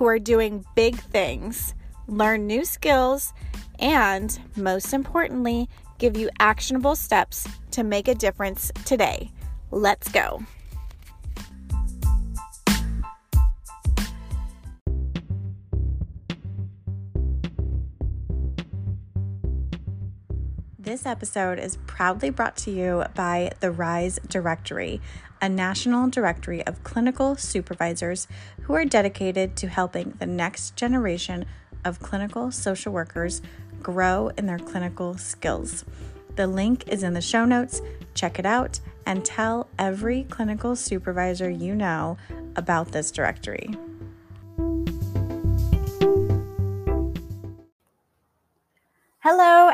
who are doing big things, learn new skills, and most importantly, give you actionable steps to make a difference today. Let's go. This episode is proudly brought to you by the RISE Directory, a national directory of clinical supervisors who are dedicated to helping the next generation of clinical social workers grow in their clinical skills. The link is in the show notes. Check it out and tell every clinical supervisor you know about this directory.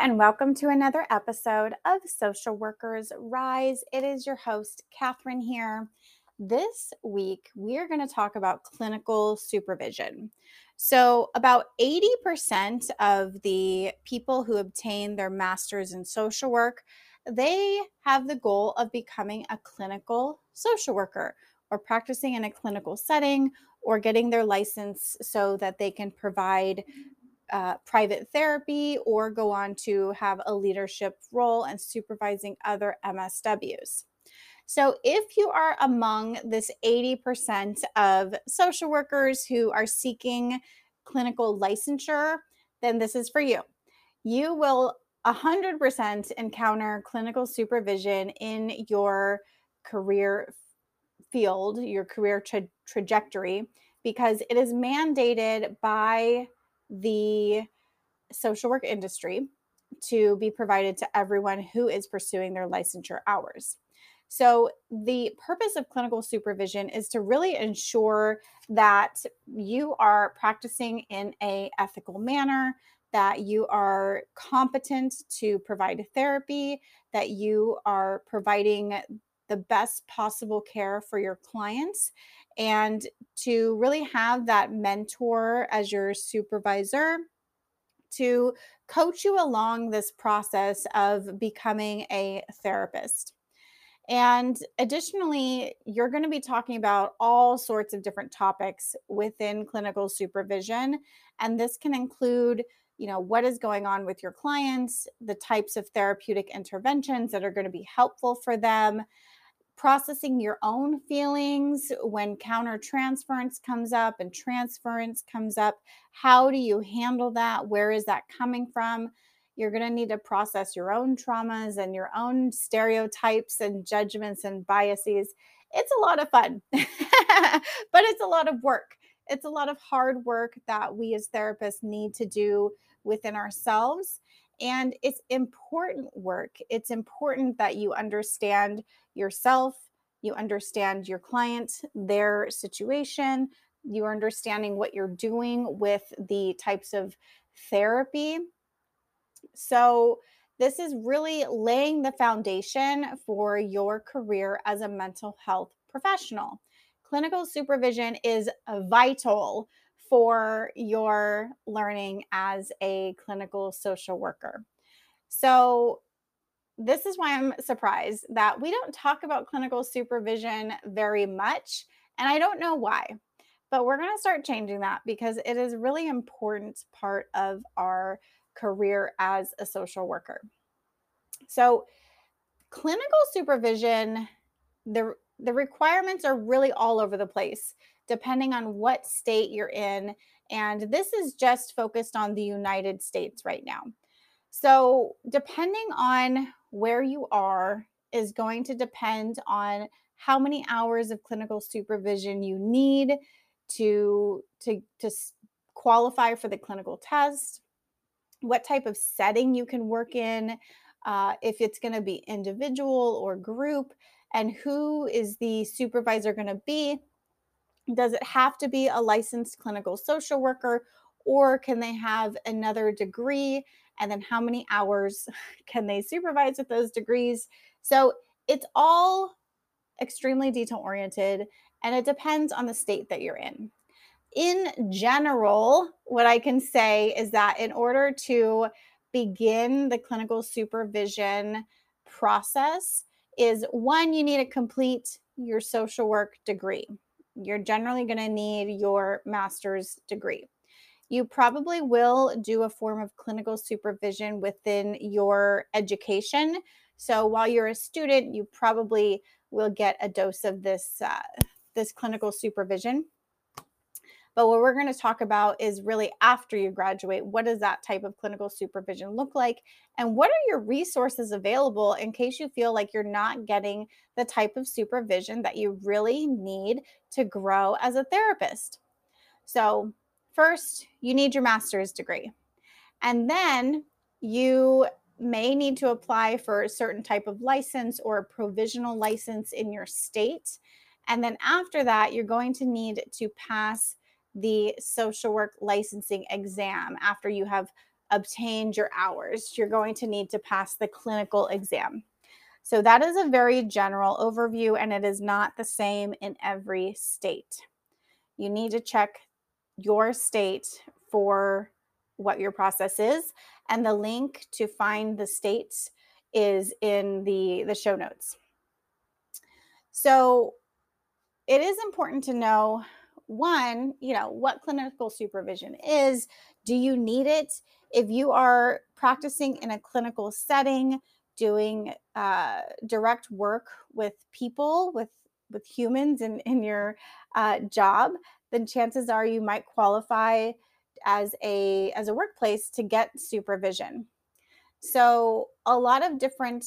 And welcome to another episode of Social Workers Rise. It is your host, Catherine, here. This week, we are going to talk about clinical supervision. So, about 80% of the people who obtain their master's in social work, they have the goal of becoming a clinical social worker or practicing in a clinical setting or getting their license so that they can provide uh, private therapy or go on to have a leadership role and supervising other MSWs. So, if you are among this 80% of social workers who are seeking clinical licensure, then this is for you. You will 100% encounter clinical supervision in your career field, your career tra- trajectory, because it is mandated by the social work industry to be provided to everyone who is pursuing their licensure hours. So, the purpose of clinical supervision is to really ensure that you are practicing in a ethical manner, that you are competent to provide therapy, that you are providing the best possible care for your clients, and to really have that mentor as your supervisor to coach you along this process of becoming a therapist. And additionally, you're going to be talking about all sorts of different topics within clinical supervision. And this can include, you know, what is going on with your clients, the types of therapeutic interventions that are going to be helpful for them, processing your own feelings when counter transference comes up and transference comes up. How do you handle that? Where is that coming from? You're going to need to process your own traumas and your own stereotypes and judgments and biases. It's a lot of fun, but it's a lot of work. It's a lot of hard work that we as therapists need to do within ourselves. And it's important work. It's important that you understand yourself, you understand your client, their situation, you're understanding what you're doing with the types of therapy. So, this is really laying the foundation for your career as a mental health professional. Clinical supervision is vital for your learning as a clinical social worker. So, this is why I'm surprised that we don't talk about clinical supervision very much. And I don't know why, but we're going to start changing that because it is a really important part of our career as a social worker. So, clinical supervision, the the requirements are really all over the place depending on what state you're in and this is just focused on the United States right now. So, depending on where you are is going to depend on how many hours of clinical supervision you need to to to qualify for the clinical test what type of setting you can work in uh, if it's going to be individual or group and who is the supervisor going to be does it have to be a licensed clinical social worker or can they have another degree? And then how many hours can they supervise with those degrees? So it's all extremely detail oriented and it depends on the state that you're in. In general, what I can say is that in order to begin the clinical supervision process is one you need to complete your social work degree. You're generally going to need your master's degree. You probably will do a form of clinical supervision within your education. So while you're a student, you probably will get a dose of this uh, this clinical supervision. But what we're going to talk about is really after you graduate, what does that type of clinical supervision look like? And what are your resources available in case you feel like you're not getting the type of supervision that you really need to grow as a therapist? So, first, you need your master's degree. And then you may need to apply for a certain type of license or a provisional license in your state. And then after that, you're going to need to pass the social work licensing exam after you have obtained your hours. You're going to need to pass the clinical exam. So, that is a very general overview, and it is not the same in every state. You need to check your state for what your process is, and the link to find the states is in the, the show notes. So, it is important to know one, you know, what clinical supervision is. Do you need it? If you are practicing in a clinical setting, doing uh, direct work with people, with with humans in, in your uh, job, then chances are you might qualify as a as a workplace to get supervision. So a lot of different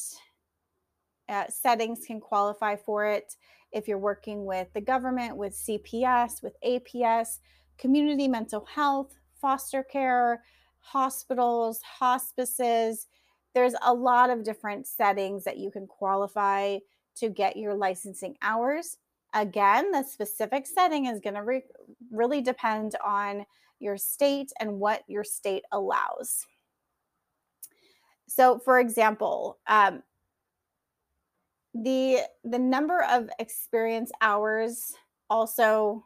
uh, settings can qualify for it if you're working with the government, with CPS, with APS, community mental health, foster care, hospitals, hospices. There's a lot of different settings that you can qualify to get your licensing hours. Again, the specific setting is going to re- really depend on your state and what your state allows. So, for example, um, the the number of experience hours also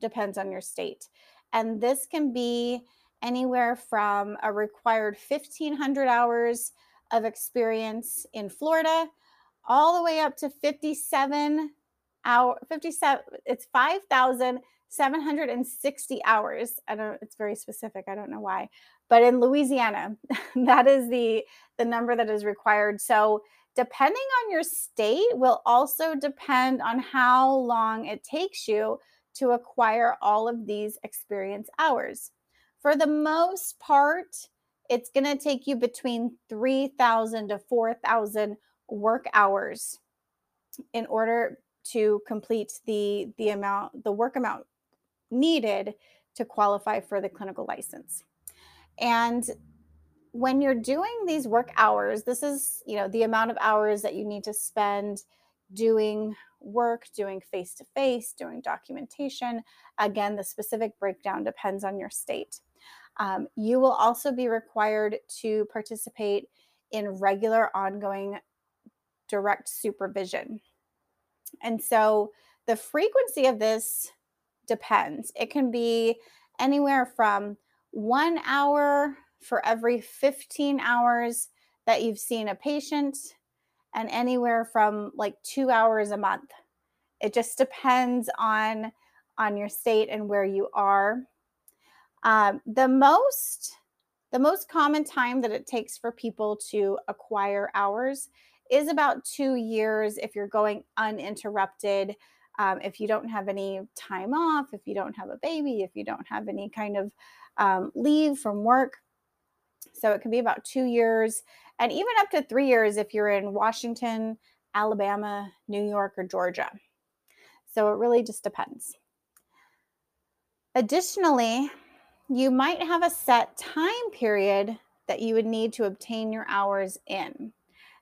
depends on your state and this can be anywhere from a required 1500 hours of experience in Florida all the way up to 57 hour 57 it's 5760 hours i don't it's very specific i don't know why but in louisiana that is the the number that is required so depending on your state will also depend on how long it takes you to acquire all of these experience hours. For the most part, it's going to take you between 3,000 to 4,000 work hours in order to complete the the amount the work amount needed to qualify for the clinical license. And when you're doing these work hours, this is, you know, the amount of hours that you need to spend doing work, doing face to face, doing documentation. Again, the specific breakdown depends on your state. Um, you will also be required to participate in regular, ongoing direct supervision. And so the frequency of this depends. It can be anywhere from one hour for every 15 hours that you've seen a patient and anywhere from like 2 hours a month. It just depends on on your state and where you are. Um, the most the most common time that it takes for people to acquire hours is about two years if you're going uninterrupted um, if you don't have any time off if you don't have a baby if you don't have any kind of um, leave from work so it can be about two years and even up to three years if you're in Washington, Alabama, New York, or Georgia. So it really just depends. Additionally, you might have a set time period that you would need to obtain your hours in.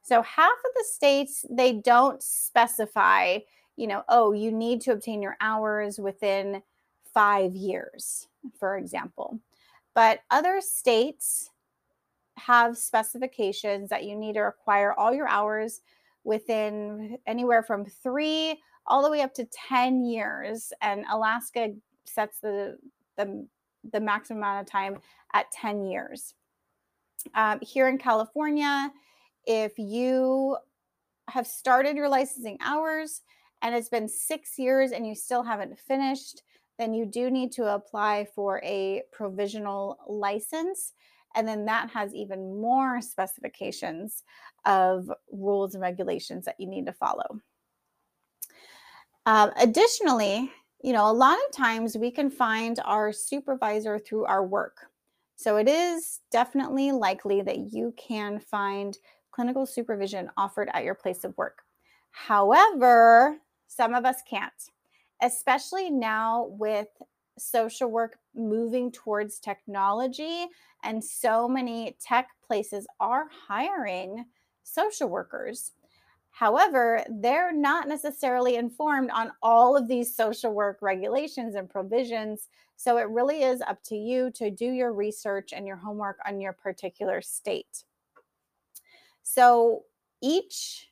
So half of the states they don't specify, you know, oh, you need to obtain your hours within 5 years, for example. but other states have specifications that you need to require all your hours within anywhere from three all the way up to 10 years. And Alaska sets the, the, the maximum amount of time at 10 years. Um, here in California, if you have started your licensing hours and it's been six years and you still haven't finished, then you do need to apply for a provisional license. And then that has even more specifications of rules and regulations that you need to follow. Um, additionally, you know, a lot of times we can find our supervisor through our work. So it is definitely likely that you can find clinical supervision offered at your place of work. However, some of us can't, especially now with social work moving towards technology and so many tech places are hiring social workers. However, they're not necessarily informed on all of these social work regulations and provisions. So it really is up to you to do your research and your homework on your particular state. So each,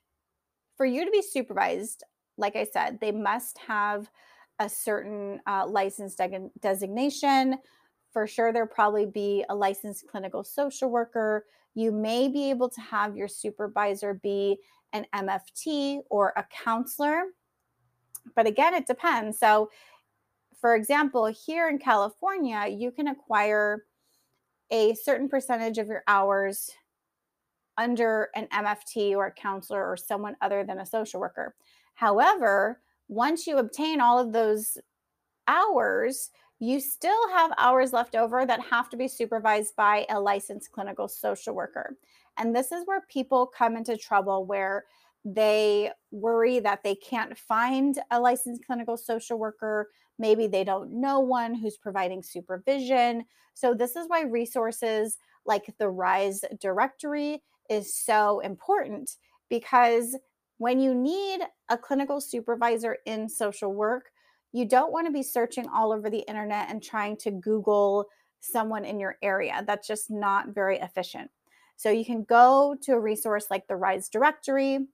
for you to be supervised, like I said, they must have a certain uh, license de- designation. For sure, there'll probably be a licensed clinical social worker. You may be able to have your supervisor be an MFT or a counselor. But again, it depends. So, for example, here in California, you can acquire a certain percentage of your hours under an MFT or a counselor or someone other than a social worker. However, once you obtain all of those hours, you still have hours left over that have to be supervised by a licensed clinical social worker. And this is where people come into trouble where they worry that they can't find a licensed clinical social worker. Maybe they don't know one who's providing supervision. So, this is why resources like the RISE directory is so important because when you need a clinical supervisor in social work, you don't want to be searching all over the internet and trying to Google someone in your area. That's just not very efficient. So you can go to a resource like the RISE directory,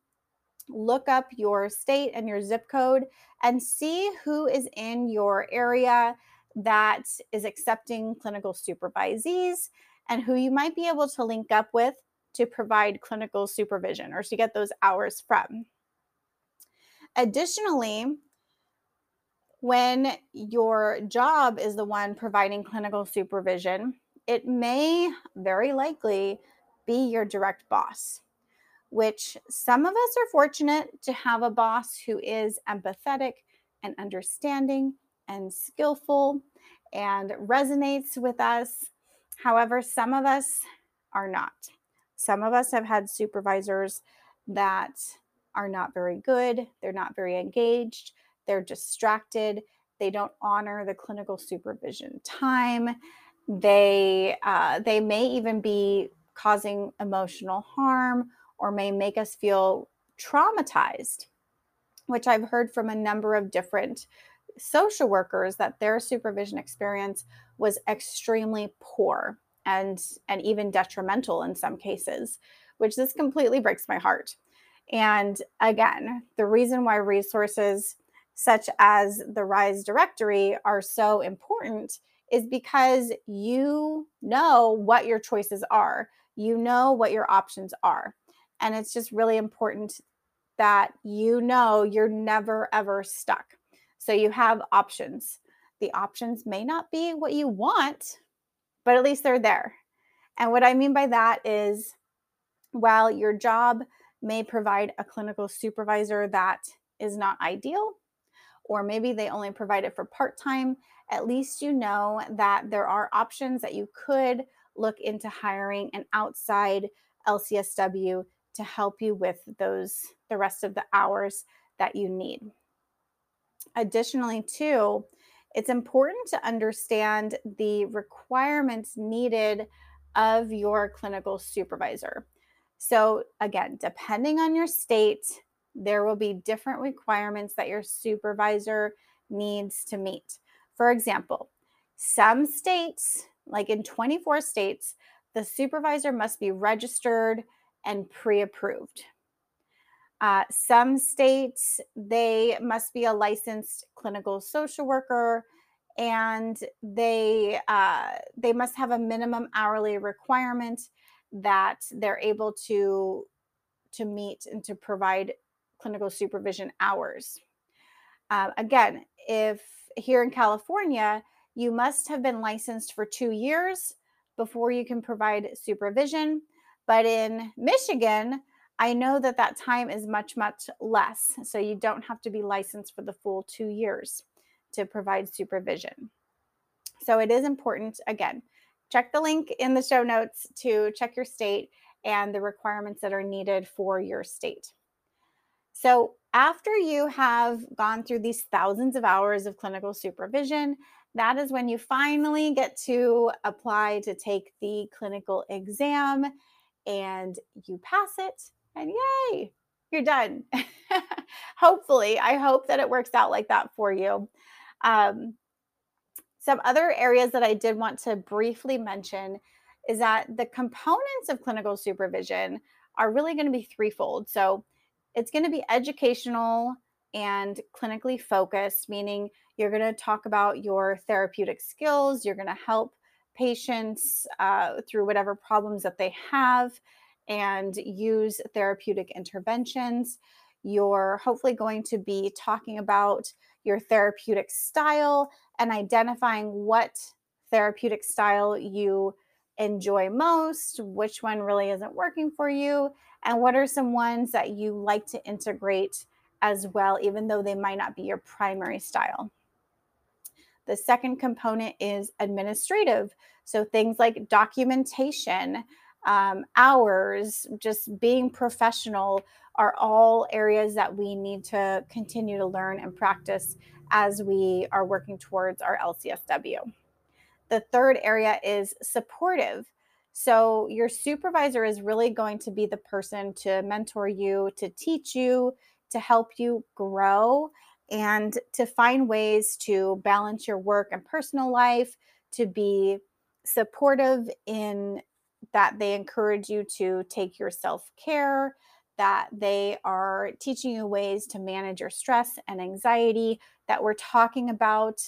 look up your state and your zip code, and see who is in your area that is accepting clinical supervisees and who you might be able to link up with to provide clinical supervision or to get those hours from. Additionally, when your job is the one providing clinical supervision, it may very likely be your direct boss, which some of us are fortunate to have a boss who is empathetic and understanding and skillful and resonates with us. However, some of us are not. Some of us have had supervisors that are not very good, they're not very engaged, they're distracted, they don't honor the clinical supervision time. They uh, they may even be causing emotional harm or may make us feel traumatized, which I've heard from a number of different social workers that their supervision experience was extremely poor and and even detrimental in some cases which this completely breaks my heart and again the reason why resources such as the rise directory are so important is because you know what your choices are you know what your options are. And it's just really important that you know you're never ever stuck. So you have options. The options may not be what you want, but at least they're there. And what I mean by that is while your job may provide a clinical supervisor that is not ideal, or maybe they only provide it for part time, at least you know that there are options that you could look into hiring an outside LCSW to help you with those the rest of the hours that you need. Additionally, too, it's important to understand the requirements needed of your clinical supervisor. So, again, depending on your state, there will be different requirements that your supervisor needs to meet. For example, some states like in 24 states, the supervisor must be registered and pre approved. Uh, some states, they must be a licensed clinical social worker and they uh, they must have a minimum hourly requirement that they're able to to meet and to provide clinical supervision hours. Uh, again, if here in California, you must have been licensed for two years before you can provide supervision. But in Michigan, I know that that time is much, much less. So you don't have to be licensed for the full two years to provide supervision. So it is important, again, check the link in the show notes to check your state and the requirements that are needed for your state. So, after you have gone through these thousands of hours of clinical supervision, that is when you finally get to apply to take the clinical exam and you pass it, and yay, you're done. Hopefully, I hope that it works out like that for you. Um, some other areas that I did want to briefly mention is that the components of clinical supervision are really going to be threefold. So it's going to be educational and clinically focused, meaning you're going to talk about your therapeutic skills, you're going to help patients uh, through whatever problems that they have and use therapeutic interventions. You're hopefully going to be talking about your therapeutic style and identifying what therapeutic style you enjoy most, which one really isn't working for you, and what are some ones that you like to integrate as well, even though they might not be your primary style. The second component is administrative. So things like documentation, um, hours, just being professional are all areas that we need to continue to learn and practice as we are working towards our LCSW. The third area is supportive. So, your supervisor is really going to be the person to mentor you, to teach you, to help you grow, and to find ways to balance your work and personal life, to be supportive in that they encourage you to take your self care, that they are teaching you ways to manage your stress and anxiety, that we're talking about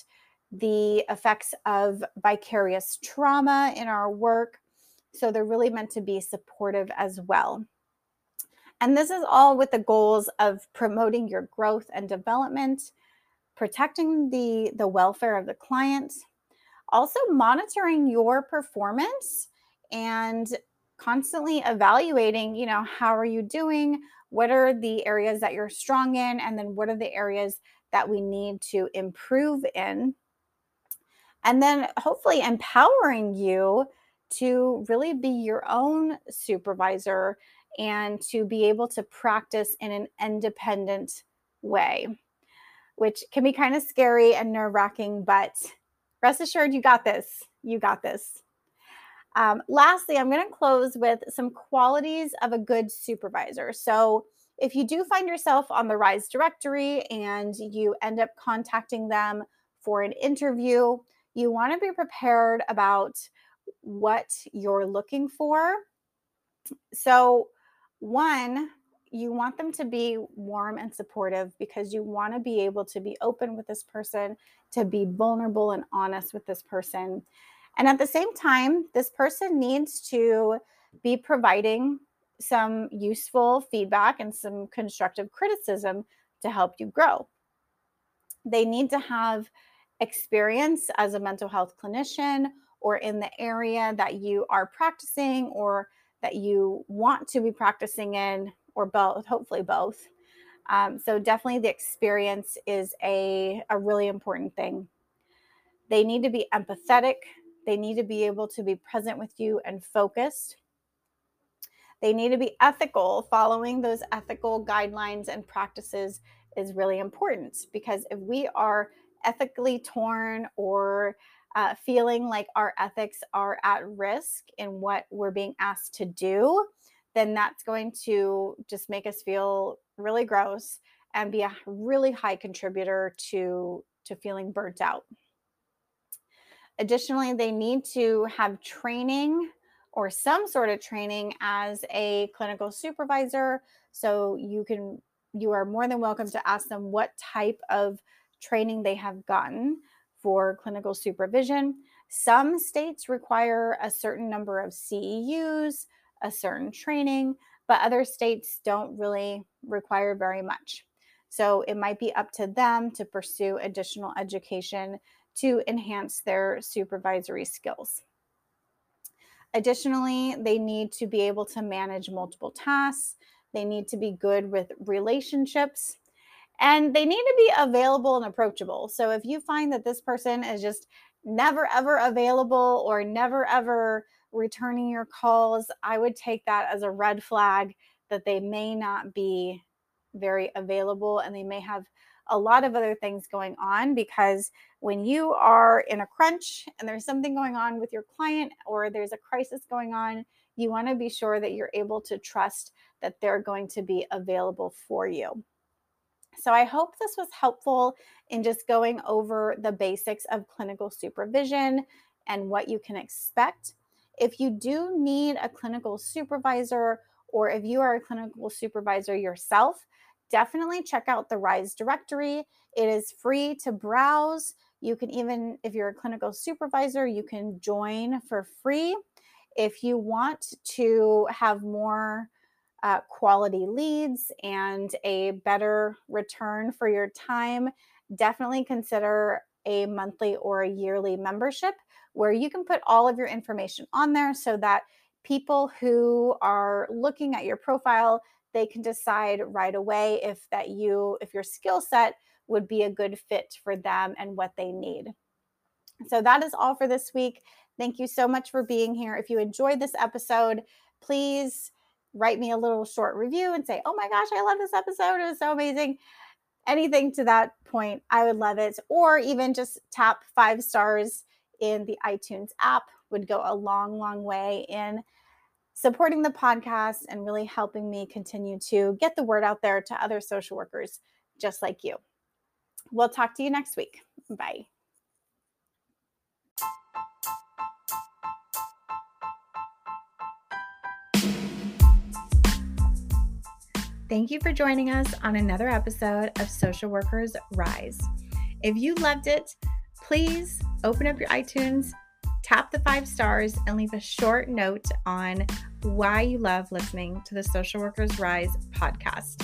the effects of vicarious trauma in our work. So they're really meant to be supportive as well. And this is all with the goals of promoting your growth and development, protecting the, the welfare of the client, also monitoring your performance and constantly evaluating, you know, how are you doing? What are the areas that you're strong in? And then what are the areas that we need to improve in? And then hopefully empowering you to really be your own supervisor and to be able to practice in an independent way, which can be kind of scary and nerve wracking, but rest assured, you got this. You got this. Um, lastly, I'm going to close with some qualities of a good supervisor. So, if you do find yourself on the RISE directory and you end up contacting them for an interview, you want to be prepared about what you're looking for. So, one, you want them to be warm and supportive because you want to be able to be open with this person, to be vulnerable and honest with this person. And at the same time, this person needs to be providing some useful feedback and some constructive criticism to help you grow. They need to have experience as a mental health clinician or in the area that you are practicing or that you want to be practicing in, or both, hopefully both. Um, so, definitely the experience is a, a really important thing. They need to be empathetic, they need to be able to be present with you and focused. They need to be ethical. Following those ethical guidelines and practices is really important because if we are ethically torn or uh, feeling like our ethics are at risk in what we're being asked to do, then that's going to just make us feel really gross and be a really high contributor to to feeling burnt out. Additionally, they need to have training or some sort of training as a clinical supervisor. So you can you are more than welcome to ask them what type of training they have gotten for clinical supervision. Some states require a certain number of CEUs, a certain training, but other states don't really require very much. So it might be up to them to pursue additional education to enhance their supervisory skills. Additionally, they need to be able to manage multiple tasks. They need to be good with relationships and they need to be available and approachable. So if you find that this person is just never ever available or never ever returning your calls, I would take that as a red flag that they may not be very available and they may have a lot of other things going on because when you are in a crunch and there's something going on with your client or there's a crisis going on, you want to be sure that you're able to trust that they're going to be available for you. So I hope this was helpful in just going over the basics of clinical supervision and what you can expect. If you do need a clinical supervisor, or if you are a clinical supervisor yourself, definitely check out the RISE directory. It is free to browse. You can even, if you're a clinical supervisor, you can join for free. If you want to have more uh, quality leads and a better return for your time, definitely consider a monthly or a yearly membership where you can put all of your information on there so that people who are looking at your profile they can decide right away if that you if your skill set would be a good fit for them and what they need. So that is all for this week. Thank you so much for being here. If you enjoyed this episode please write me a little short review and say oh my gosh i love this episode. It was so amazing. Anything to that point i would love it. Or even just tap five stars in the itunes app would go a long long way in supporting the podcast and really helping me continue to get the word out there to other social workers just like you. We'll talk to you next week. Bye. Thank you for joining us on another episode of Social Workers Rise. If you loved it, please open up your iTunes tap the five stars and leave a short note on why you love listening to the Social Workers Rise podcast.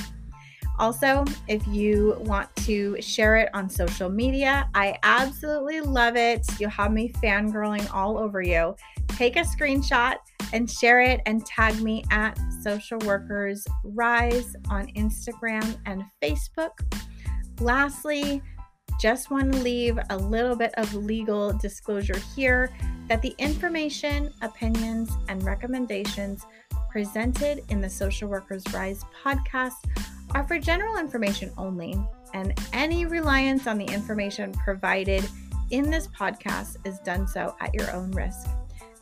Also, if you want to share it on social media, I absolutely love it. You'll have me fangirling all over you. Take a screenshot and share it and tag me at Social Workers Rise on Instagram and Facebook. Lastly, just want to leave a little bit of legal disclosure here that the information, opinions, and recommendations presented in the Social Workers Rise podcast are for general information only, and any reliance on the information provided in this podcast is done so at your own risk.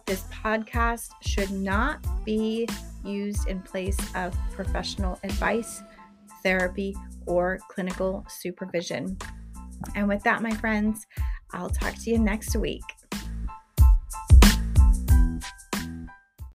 This podcast should not be used in place of professional advice, therapy, or clinical supervision. And with that, my friends, I'll talk to you next week.